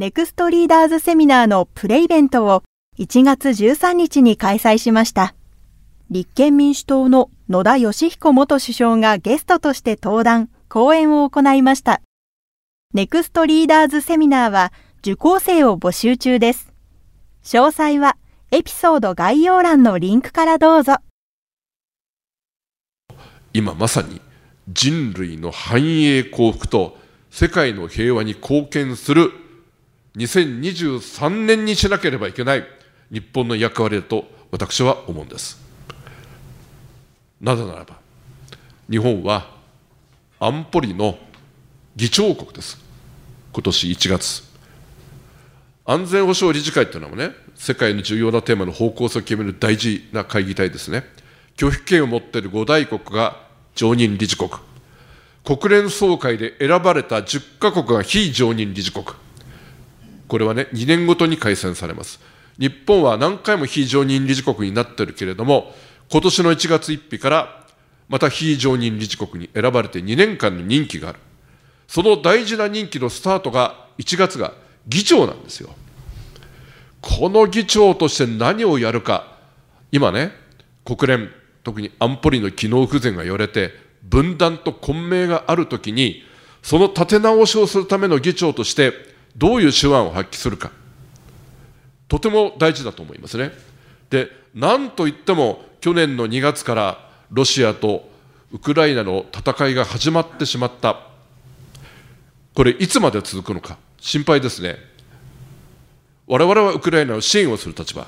ネクストリーダーズセミナーのプレイベントを1月13日に開催しました。立憲民主党の野田義彦元首相がゲストとして登壇、講演を行いました。ネクストリーダーズセミナーは受講生を募集中です。詳細はエピソード概要欄のリンクからどうぞ。今まさに人類の繁栄幸福と世界の平和に貢献する2023年にしなければいけない日本の役割だと私は思うんです。なぜならば、日本は安保理の議長国です。今年1月。安全保障理事会っていうのはね、世界の重要なテーマの方向性を決める大事な会議体ですね。拒否権を持っている5大国が常任理事国。国連総会で選ばれた10カ国が非常任理事国。これはね、2年ごとに改選されます。日本は何回も非常任理事国になってるけれども、今年の1月1日からまた非常任理事国に選ばれて2年間の任期がある。その大事な任期のスタートが1月が議長なんですよ。この議長として何をやるか、今ね、国連、特に安保理の機能不全が言われて、分断と混迷があるときに、その立て直しをするための議長として、どういう手腕を発揮するか、とても大事だと思いますね。で、なんといっても、去年の2月からロシアとウクライナの戦いが始まってしまった。これ、いつまで続くのか、心配ですね。我々はウクライナの支援をする立場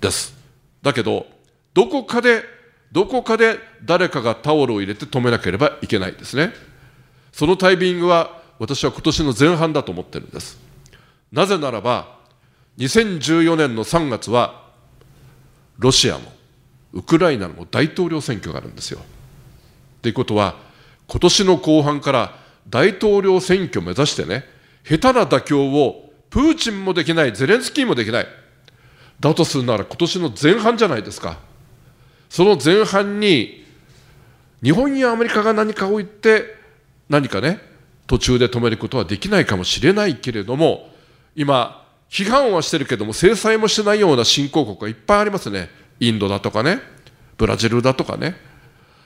です。だけど、どこかで、どこかで誰かがタオルを入れて止めなければいけないですね。そのタイミングは私は今年の前半だと思ってるんです。なぜならば、2014年の3月は、ロシアも、ウクライナの大統領選挙があるんですよ。ということは、今年の後半から大統領選挙を目指してね、下手な妥協をプーチンもできない、ゼレンスキーもできない。だとするなら今年の前半じゃないですか。その前半に、日本やアメリカが何かを言って、何かね、途中で止めることはできないかもしれないけれども、今、批判はしてるけども、制裁もしてないような新興国がいっぱいありますね。インドだとかね、ブラジルだとかね。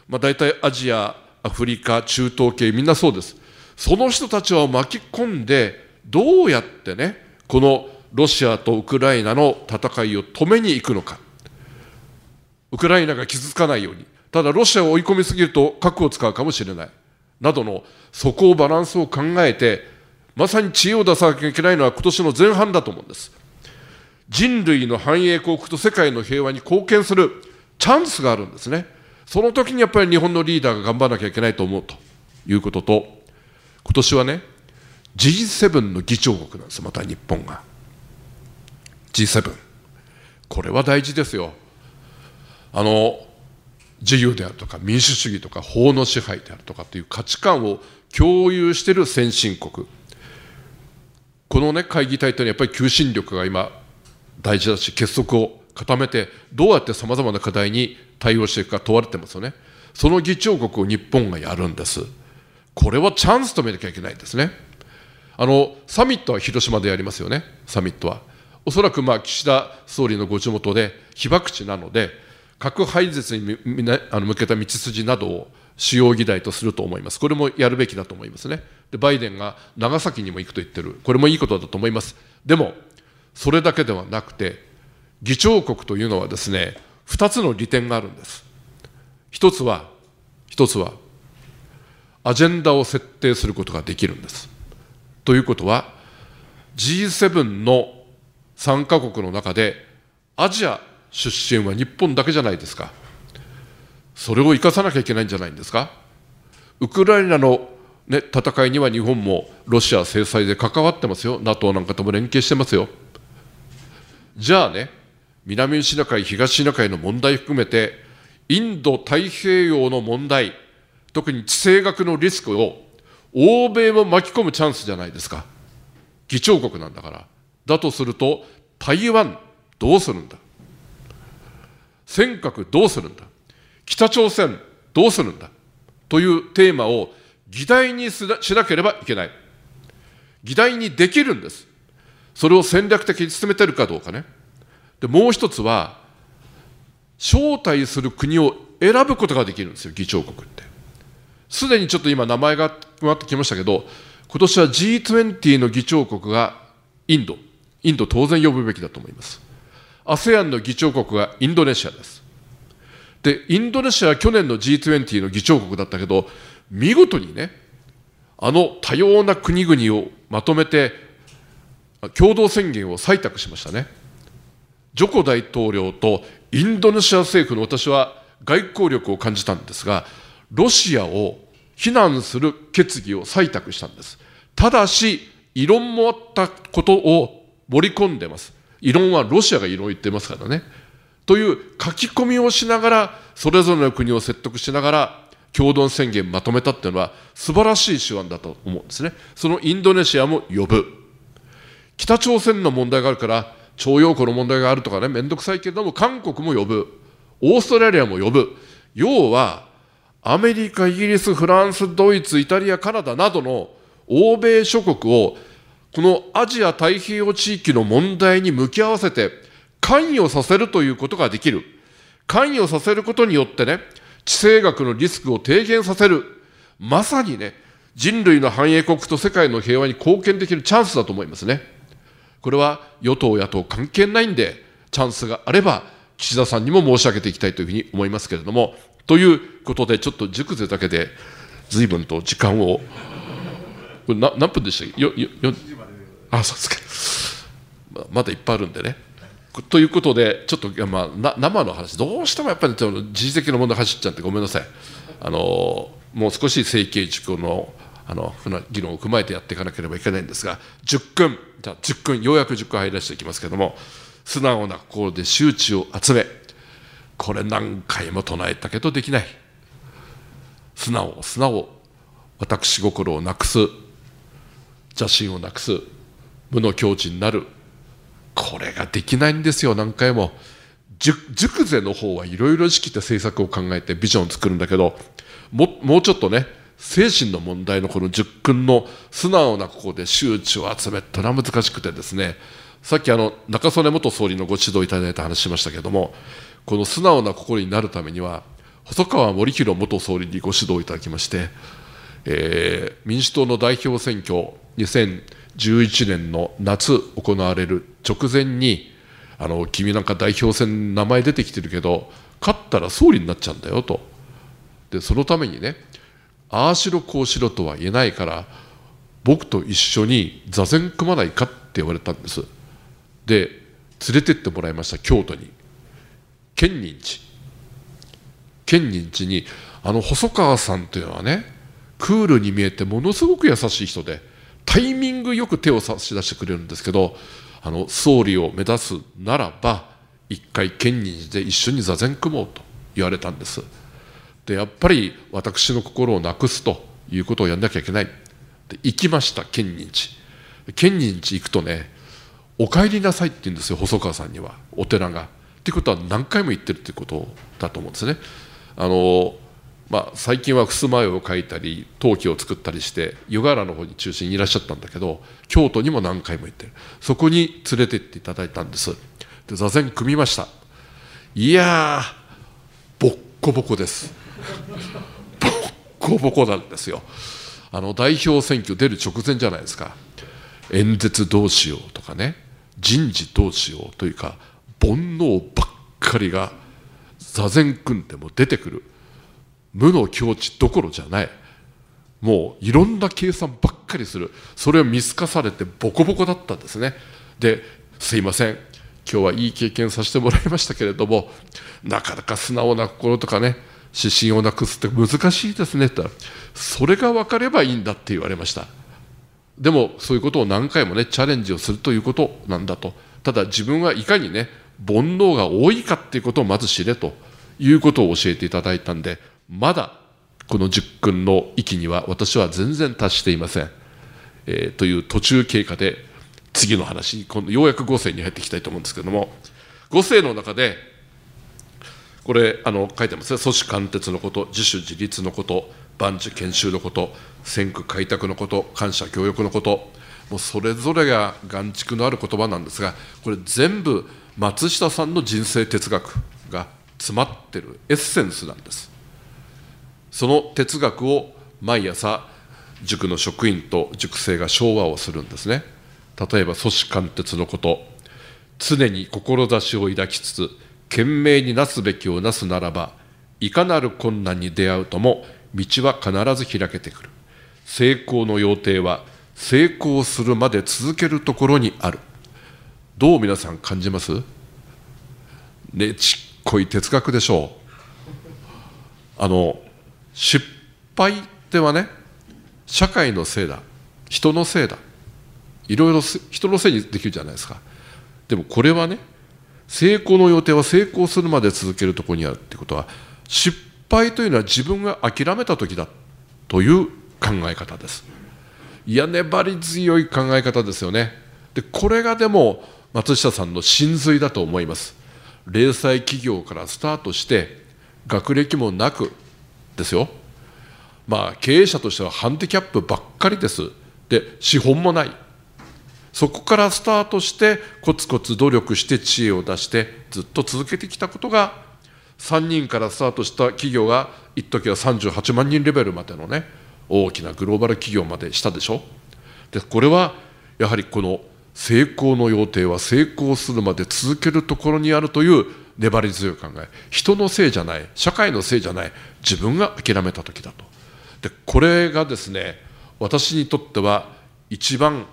まあ、大体アジア、アフリカ、中東系、みんなそうです。その人たちを巻き込んで、どうやってね、このロシアとウクライナの戦いを止めに行くのか。ウクライナが傷つかないように。ただ、ロシアを追い込みすぎると核を使うかもしれない。などの、そこをバランスを考えて、まさに知恵を出さなきゃいけないのは今年の前半だと思うんです。人類の繁栄幸福と世界の平和に貢献するチャンスがあるんですね。その時にやっぱり日本のリーダーが頑張らなきゃいけないと思うということと、今年はね、G7 の議長国なんです、また日本が。G7。これは大事ですよ。あの、自由であるとか民主主義とか法の支配であるとかという価値観を共有している先進国。このね、会議体というのはやっぱり求心力が今大事だし、結束を固めて、どうやってさまざまな課題に対応していくか問われてますよね。その議長国を日本がやるんです。これはチャンスと見なきゃいけないんですね。あの、サミットは広島でやりますよね、サミットは。おそらくまあ岸田総理のご地元で被爆地なので、核廃絶に向けた道筋などを主要議題とすると思います。これもやるべきだと思いますね。で、バイデンが長崎にも行くと言ってる。これもいいことだと思います。でも、それだけではなくて、議長国というのはですね、2つの利点があるんです。一つは、一つは、アジェンダを設定することができるんです。ということは、G7 の参加国の中で、アジア出身は日本だけじゃないですか。それを生かさなきゃいけないんじゃないんですか？ウクライナの、ね、戦いには日本もロシア制裁で関わってますよ。NATO なんかとも連携してますよ。じゃあね、南シナ海、東シナ海の問題含めて、インド太平洋の問題、特に地政学のリスクを欧米も巻き込むチャンスじゃないですか。議長国なんだから。だとすると、台湾どうするんだ？尖閣どうするんだ？北朝鮮どうするんだ？というテーマを議題にしなければいけない。議題にできるんです。それを戦略的に進めてるかどうかね。で、もう一つは、招待する国を選ぶことができるんですよ、議長国って。すでにちょっと今名前が加わってきましたけど、今年は G20 の議長国がインド。インド当然呼ぶべきだと思います。ASEAN の議長国がインドネシアです。で、インドネシアは去年の G20 の議長国だったけど、見事にね、あの多様な国々をまとめて、共同宣言を採択しましたね。ジョコ大統領とインドネシア政府の私は外交力を感じたんですが、ロシアを非難する決議を採択したんです。ただし、異論もあったことを盛り込んでます。異論はロシアが異論を言ってますからね。という書き込みをしながら、それぞれの国を説得しながら、共同宣言まとめたっていうのは、素晴らしい手腕だと思うんですね。そのインドネシアも呼ぶ。北朝鮮の問題があるから、徴用工の問題があるとかね、めんどくさいけれども、韓国も呼ぶ。オーストラリアも呼ぶ。要は、アメリカ、イギリス、フランス、ドイツ、イタリア、カナダなどの欧米諸国を、このアジア太平洋地域の問題に向き合わせて、関与させるということができる。関与させることによってね、地政学のリスクを低減させる。まさにね、人類の繁栄国と世界の平和に貢献できるチャンスだと思いますね。これは与党、野党関係ないんで、チャンスがあれば、岸田さんにも申し上げていきたいというふうに思いますけれども、ということで、ちょっと熟勢だけで、随分と時間を、これ何分でしたっけ？よよよあ、そうですか。まだいっぱいあるんでね。ということで、ちょっと、まあ、生の話、どうしてもやっぱり、時事的な問題走っちゃってごめんなさい。あのもう少し整形塾のあの議論を踏まえてやっていかなければいけないんですが、10分、じゃあ10分、ようやく10分入らせていきますけれども、素直な心で周知を集め、これ何回も唱えたけどできない。素直、素直、私心をなくす、邪心をなくす、無の境地になる。これができないんですよ、何回も。熟勢の方はいろいろ意識して政策を考えてビジョンを作るんだけど、ももうちょっとね、精神の問題のこの熟訓の素直なここで周知を集めたのは難しくてですね、さっきあの中曽根元総理のご指導いただいた話しましたけれども、この素直な心になるためには、細川守弘元総理にご指導いただきまして、えー、民主党の代表選挙、2011年の夏行われる直前に、あの君なんか代表選、名前出てきてるけど、勝ったら総理になっちゃうんだよと。で、そのためにね、ああしろこうしろとは言えないから、僕と一緒に座禅組まないかって言われたんです。で、連れてってもらいました、京都に。建仁寺。建仁寺に、あの細川さんというのはね、クールに見えてものすごく優しい人で、タイミングよく手を差し出してくれるんですけど、あの総理を目指すならば、一回建仁寺で一緒に座禅組もうと言われたんです。で、やっぱり私の心をなくすということをやんなきゃいけない。で行きました、建仁寺。建仁寺行くとね、お帰りなさいって言うんですよ、細川さんには、お寺が。っていうことは何回も言ってるっていうことだと思うんですね。あのまあ、最近は襖絵を描いたり陶器を作ったりして湯河原の方に中心にいらっしゃったんだけど京都にも何回も行ってる。そこに連れてっていただいたんです。で座禅組みました。いやーボッコボコです。ボッコボコなんですよ。あの代表選挙出る直前じゃないですか。演説どうしようとかね。人事どうしようというか煩悩ばっかりが座禅組んでも出てくる。無の境地どころじゃない。もういろんな計算ばっかりする。それを見透かされてボコボコだったんですね。ですいません。今日はいい経験させてもらいましたけれどもなかなか素直な心とかね指針をなくすって難しいですねって言ったらそれが分かればいいんだって言われました。でもそういうことを何回もねチャレンジをするということなんだと。ただ自分はいかにね煩悩が多いかっていうことをまず知れということを教えていただいたんでまだこの10君の域には私は全然達していません、えー、という途中経過で次の話今度ようやく5世に入っていきたいと思うんですけれども。5世の中でこれあの書いてますね。組織貫徹のこと自主自立のこと万事研修のこと選区開拓のこと感謝教育のこと。もうそれぞれが眼蓄のある言葉なんですがこれ全部松下さんの人生哲学が詰まってるエッセンスなんです。その哲学を毎朝塾の職員と塾生が唱和をするんですね。例えば組織貫徹のこと。常に志を抱きつつ懸命になすべきをなすならばいかなる困難に出会うとも道は必ず開けてくる。成功の要諦は成功するまで続けるところにある。どう皆さん感じます？ねちっこい哲学でしょう。あの失敗ではね社会のせいだ。人のせいだ。いろいろ人のせいにできるじゃないですか。でもこれはね成功の予定は成功するまで続けるところにあるってことは失敗というのは自分が諦めた時だという考え方です。いや粘り強い考え方ですよね。でこれがでも松下さんの真髄だと思います。零細企業からスタートして学歴もなくですよ。まあ経営者としてはハンディキャップばっかりです。で資本もない。そこからスタートしてコツコツ努力して知恵を出してずっと続けてきたことが3人からスタートした企業が一時は38万人レベルまでのね大きなグローバル企業までしたでしょ。でこれはやはりこの成功の要諦は成功するまで続けるところにあるという粘り強い考え。人のせいじゃない社会のせいじゃない自分が諦めた時だと。でこれがですね私にとっては一番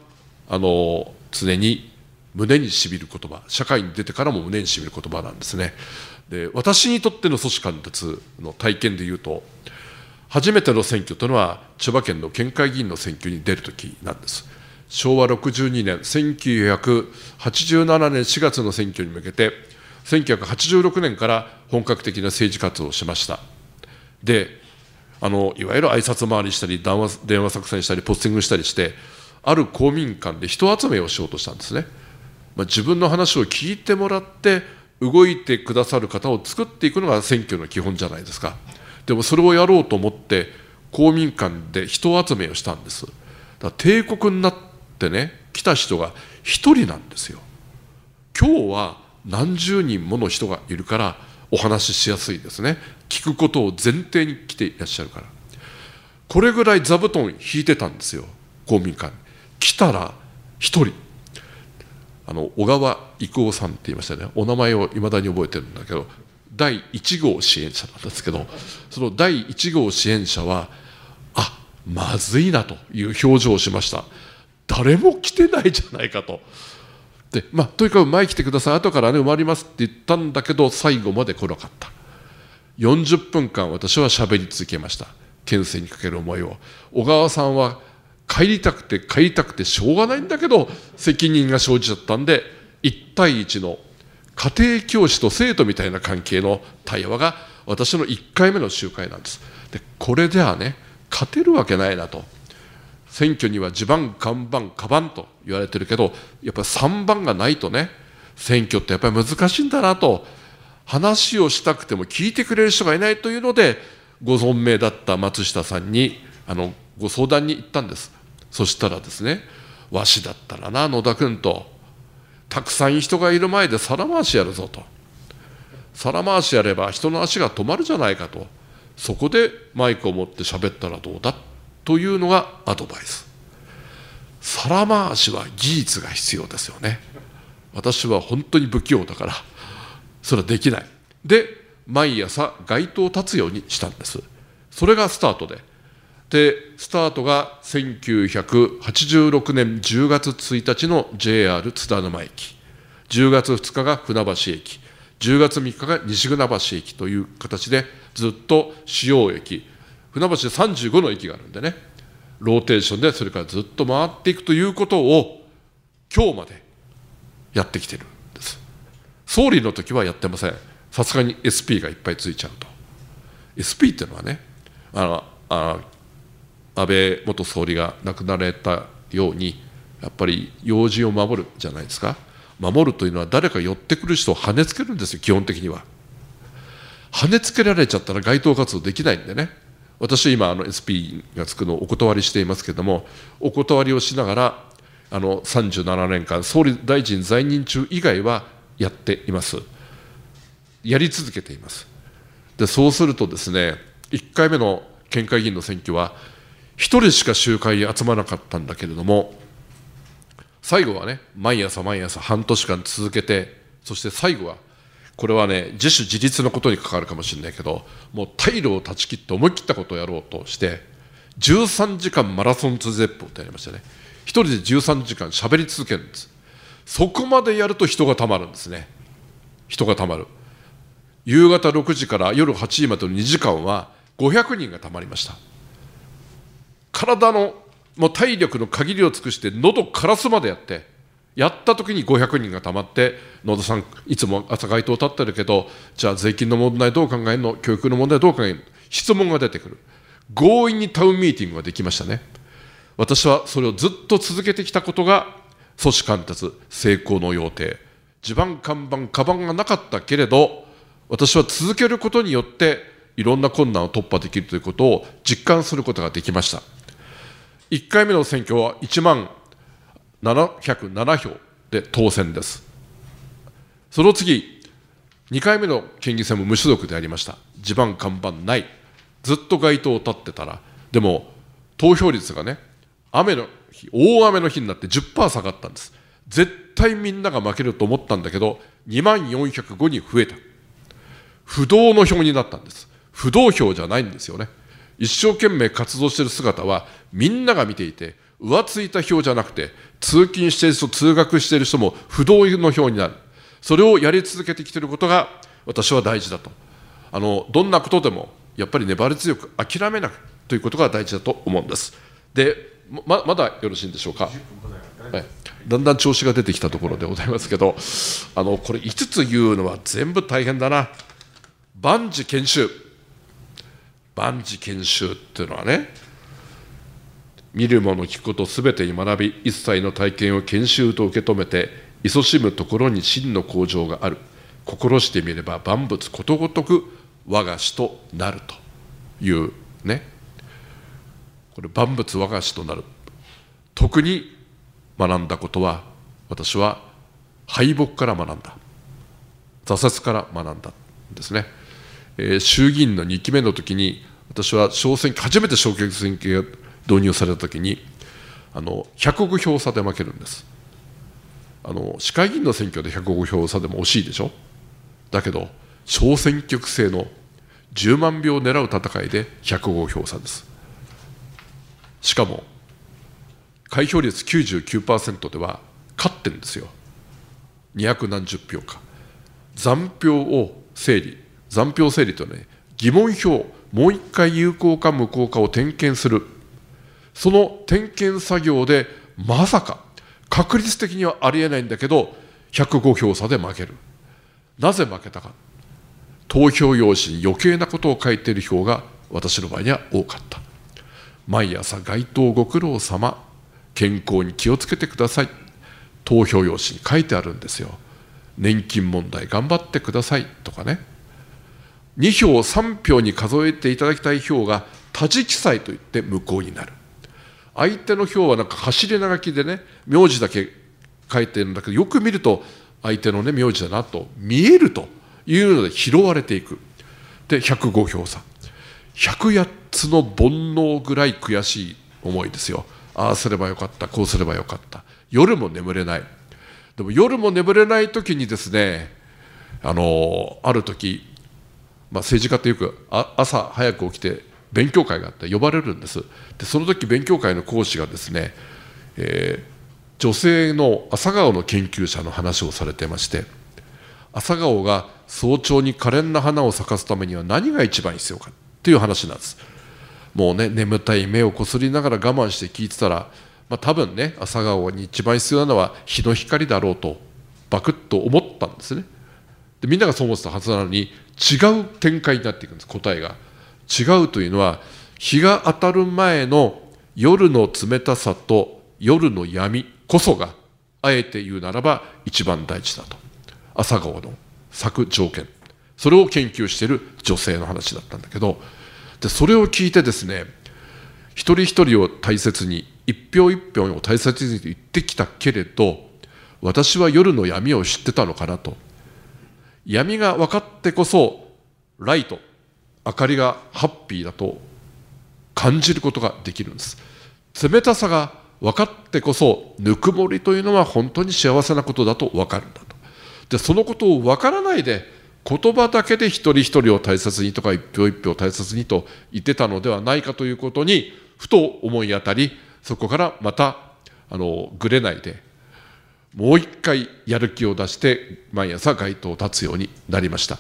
あの常に胸にしみる言葉。社会に出てからも胸にしみる言葉なんですね。で私にとっての組織貫徹の体験でいうと初めての選挙というのは千葉県の県会議員の選挙に出るときなんです。昭和62年1987年4月の選挙に向けて1986年から本格的な政治活動をしました。であのいわゆる挨拶回りしたり電話電話作戦したりポスティングしたりしてある公民館で人集めをしようとしたんですね、まあ、自分の話を聞いてもらって動いてくださる方を作っていくのが選挙の基本じゃないですか。でもそれをやろうと思って公民館で人集めをしたんです。だから帝国になってね来た人が1人なんですよ。今日は何十人もの人がいるからお話ししやすいですね。聞くことを前提に来ていらっしゃるから。これぐらい座布団引いてたんですよ公民館来たら1人。あの小川郁夫さんって言いましたね。お名前をいまだに覚えてるんだけど第1号支援者なんですけどその第1号支援者はあまずいなという表情をしました。誰も来てないじゃないかと。でまあとにかく前来てください。後からね埋まりますって言ったんだけど最後まで来なかった。40分間私は喋り続けました。県政にかける思いを。小川さんは帰りたくて帰りたくてしょうがないんだけど責任が生じちゃったんで1対1の家庭教師と生徒みたいな関係の対話が私の1回目の集会なんです。でこれではね勝てるわけないなと。選挙には地盤看板カバンと言われてるけどやっぱり3番がないとね選挙ってやっぱり難しいんだなと話をしたくても聞いてくれる人がいないというのでご存命だった松下さんにあのご相談に行ったんです。そしたらですねわしだったらな野田君とたくさん人がいる前で皿回しやるぞと。皿回しやれば人の足が止まるじゃないかと。そこでマイクを持って喋ったらどうだというのがアドバイス。皿回しは技術が必要ですよね。私は本当に不器用だからそれはできない。で毎朝街頭立つようにしたんです。それがスタートで。でスタートが1986年10月1日の JR 津田沼駅。10月2日が船橋駅。10月3日が西船橋駅という形でずっと主要駅。船橋で35の駅があるんでね。ローテーションでそれからずっと回っていくということを今日までやってきてるんです。総理の時はやってません。さすがに SP がいっぱいついちゃうと。SP っていうのはねあのあ安倍元総理が亡くなられたようにやっぱり要人を守るじゃないですか。守るというのは誰か寄ってくる人を跳ねつけるんですよ基本的には。跳ねつけられちゃったら街頭活動できないんでね。私今あの SP がつくのをお断りしていますけれどもお断りをしながらあの37年間、総理大臣在任中以外はやっています。やり続けています。でそうするとですね、1回目の県会議員の選挙は、1人しか集会に集まらなかったんだけれども、最後はね、毎朝毎朝半年間続けて、そして最後は、これはね、自主自立のことに関わるかもしれないけど、もう退路を断ち切って思い切ったことをやろうとして、13時間マラソン通絶法ってやりましたね。一人で13時間喋り続けるんです。そこまでやると人がたまるんですね。人がたまる。夕方6時から夜8時までの2時間は500人がたまりました。体のもう体力の限りを尽くして喉枯らすまでやって、やった時に500人がたまって、野田さん、いつも朝街頭立ってるけど、じゃあ税金の問題どう考えるの、教育の問題どう考えるの、質問が出てくる。強引にタウンミーティングができましたね。私はそれをずっと続けてきたことが、組織貫徹、成功の要諦、地盤、看板、カバンがなかったけれど、私は続けることによって、いろんな困難を突破できるということを実感することができました。1回目の選挙は1万707票で当選です。その次、2回目の県議選も無所属でありました。地盤、看板ない。ずっと街頭を立ってたら、でも投票率がね、雨の日、大雨の日になって10%下がったんです。絶対みんなが負けると思ったんだけど、2万405に増えた。不動の票になったんです。不動票じゃないんですよね。一生懸命活動している姿はみんなが見ていて、浮ついた票じゃなくて、通勤している人、通学している人も不動の票になる。それをやり続けてきていることが私は大事だと。あの、どんなことでもやっぱり粘り強く諦めなくということが大事だと思うんです。で、ままだよろしいんでしょうか？はい、だんだん調子が出てきたところでございますけど、あのこれ、5つ言うのは全部大変だな、万事研修、万事研修っていうのはね、見るもの、聞くことすべてに学び、一切の体験を研修と受け止めて、勤しむところに真の向上がある、心してみれば万物ことごとく我が師となるというね。これ万物我が師となる。特に学んだことは私は敗北から学んだ。挫折から学んだんですね、えー、衆議院の2期目の時に私は小選挙初めて小選挙導入された時にあの105票差で負けるんですあの市会議員の選挙で105票差でも惜しいでしょ？だけど小選挙区制の10万票を狙う戦いで105票差です。しかも、開票率99%では勝ってるんですよ。200何十票か。残票を整理、残票整理とね、疑問票、もう一回有効か無効かを点検する。その点検作業で、まさか、確率的にはありえないんだけど、105票差で負ける。なぜ負けたか。投票用紙に余計なことを書いている票が私の場合には多かった。毎朝街頭ご苦労様、健康に気をつけてください。投票用紙に書いてあるんですよ。年金問題頑張ってくださいとかね。2票、3票に数えていただきたい票が多字記載といって無効になる。相手の票はなんか走り長きでね、名字だけ書いてるんだけど、よく見ると相手のね、名字だなと見えると。いうので拾われていく。で、105票差。108つの煩悩ぐらい悔しい思いですよ。ああすればよかった、こうすればよかった。夜も眠れない。でも夜も眠れない時にですね、あのある時、まあ、政治家ってよく朝早く起きて勉強会があって呼ばれるんです。で、その時勉強会の講師がですね、えー、女性の朝顔の研究者の話をされてまして、朝顔が早朝に可憐な花を咲かすためには何が一番必要かっていう話なんです。もうね、眠たい目をこすりながら我慢して聞いてたら、まあ、多分ね、朝顔に一番必要なのは日の光だろうと、バクッと思ったんですね。でみんながそう思ってたはずなのに、違う展開になっていくんです、答えが。違うというのは、日が当たる前の夜の冷たさと夜の闇こそが、あえて言うならば一番大事だと。朝顔の咲く条件。それを研究している女性の話だったんだけどでそれを聞いてですね一人一人を大切に一票一票を大切に言ってきたけれど私は夜の闇を知ってたのかなと。闇が分かってこそライト。明かりがハッピーだと感じることができるんです。冷たさが分かってこそぬくもりというのは本当に幸せなことだと分かるんだと。でそのことを分からないで言葉だけで一人一人を大切にとか一票一票大切にと言ってたのではないかということにふと思い当たりそこからまたあのぐれないでもう一回やる気を出して毎朝街頭を立つようになりました。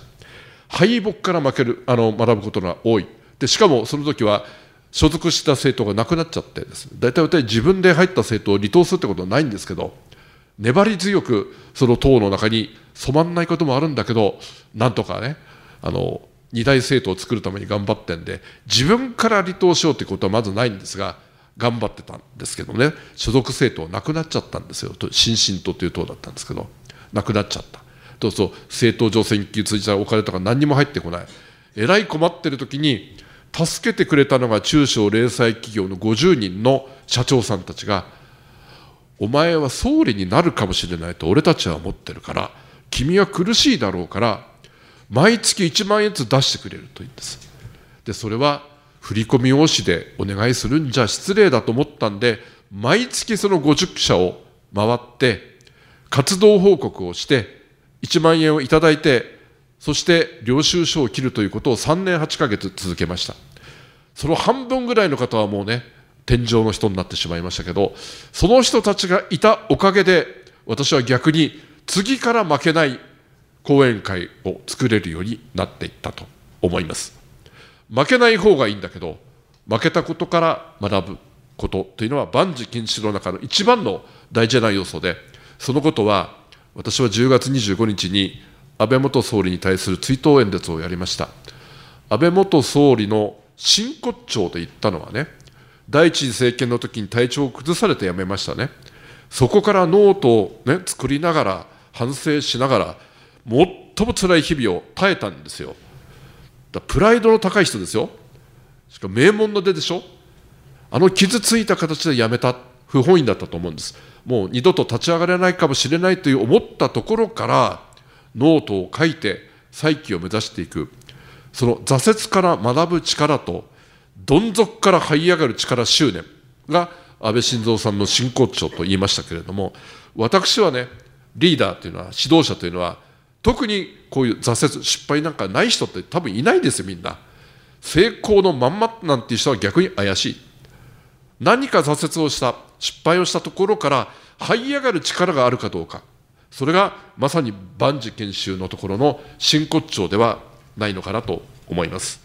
敗北から負けるあの学ぶことが多い。でしかもその時は所属した政党がなくなっちゃってです、ね、大体大体自分で入った政党を離党するってことはないんですけど粘り強くその党の中に染まんないこともあるんだけどなんとかねあの二大政党を作るために頑張ってんで自分から離党しようということはまずないんですが頑張ってたんですけどね。所属政党なくなっちゃったんですよ。新進党という党だったんですけどなくなっちゃった。どうぞ政党助成金通じたお金とか何にも入ってこない。えらい困ってる時に助けてくれたのが中小零細企業の50人の社長さんたちがお前は総理になるかもしれないと俺たちは思ってるから君は苦しいだろうから毎月1万円ずつ出してくれると言うんです。でそれは振込用紙でお願いするんじゃ失礼だと思ったんで、毎月その50社を回って、活動報告をして、1万円をいただいて、そして領収書を切るということを3年8ヶ月続けました。その半分ぐらいの方はもうね、天井の人になってしまいましたけど、その人たちがいたおかげで、私は逆に次から負けない講演会を作れるようになっていったと思います。負けない方がいいんだけど、負けたことから学ぶことというのは万事禁止の中の一番の大事な要素で、そのことは私は10月25日に安倍元総理に対する追悼演説をやりました。安倍元総理の真骨頂と言ったのはね、第一次政権の時に体調を崩されて辞めましたね。そこからノートを、ね、作りながら、反省しながら、最も辛い日々を耐えたんですよ。プライドの高い人ですよ。しかも名門の出でしょ。あの傷ついた形で辞めた不本意だったと思うんです。もう二度と立ち上がれないかもしれないという思ったところからノートを書いて再起を目指していく。その挫折から学ぶ力とどん底から這い上がる力執念が安倍晋三さんの真骨頂と言いましたけれども、私はね、リーダーというのは、指導者というのは、特にこういう挫折、失敗なんかない人って多分いないですよ、みんな。成功のまんまなんていう人は逆に怪しい。何か挫折をした、失敗をしたところから這い上がる力があるかどうか。それがまさに万事研修のところの真骨頂ではないのかなと思います。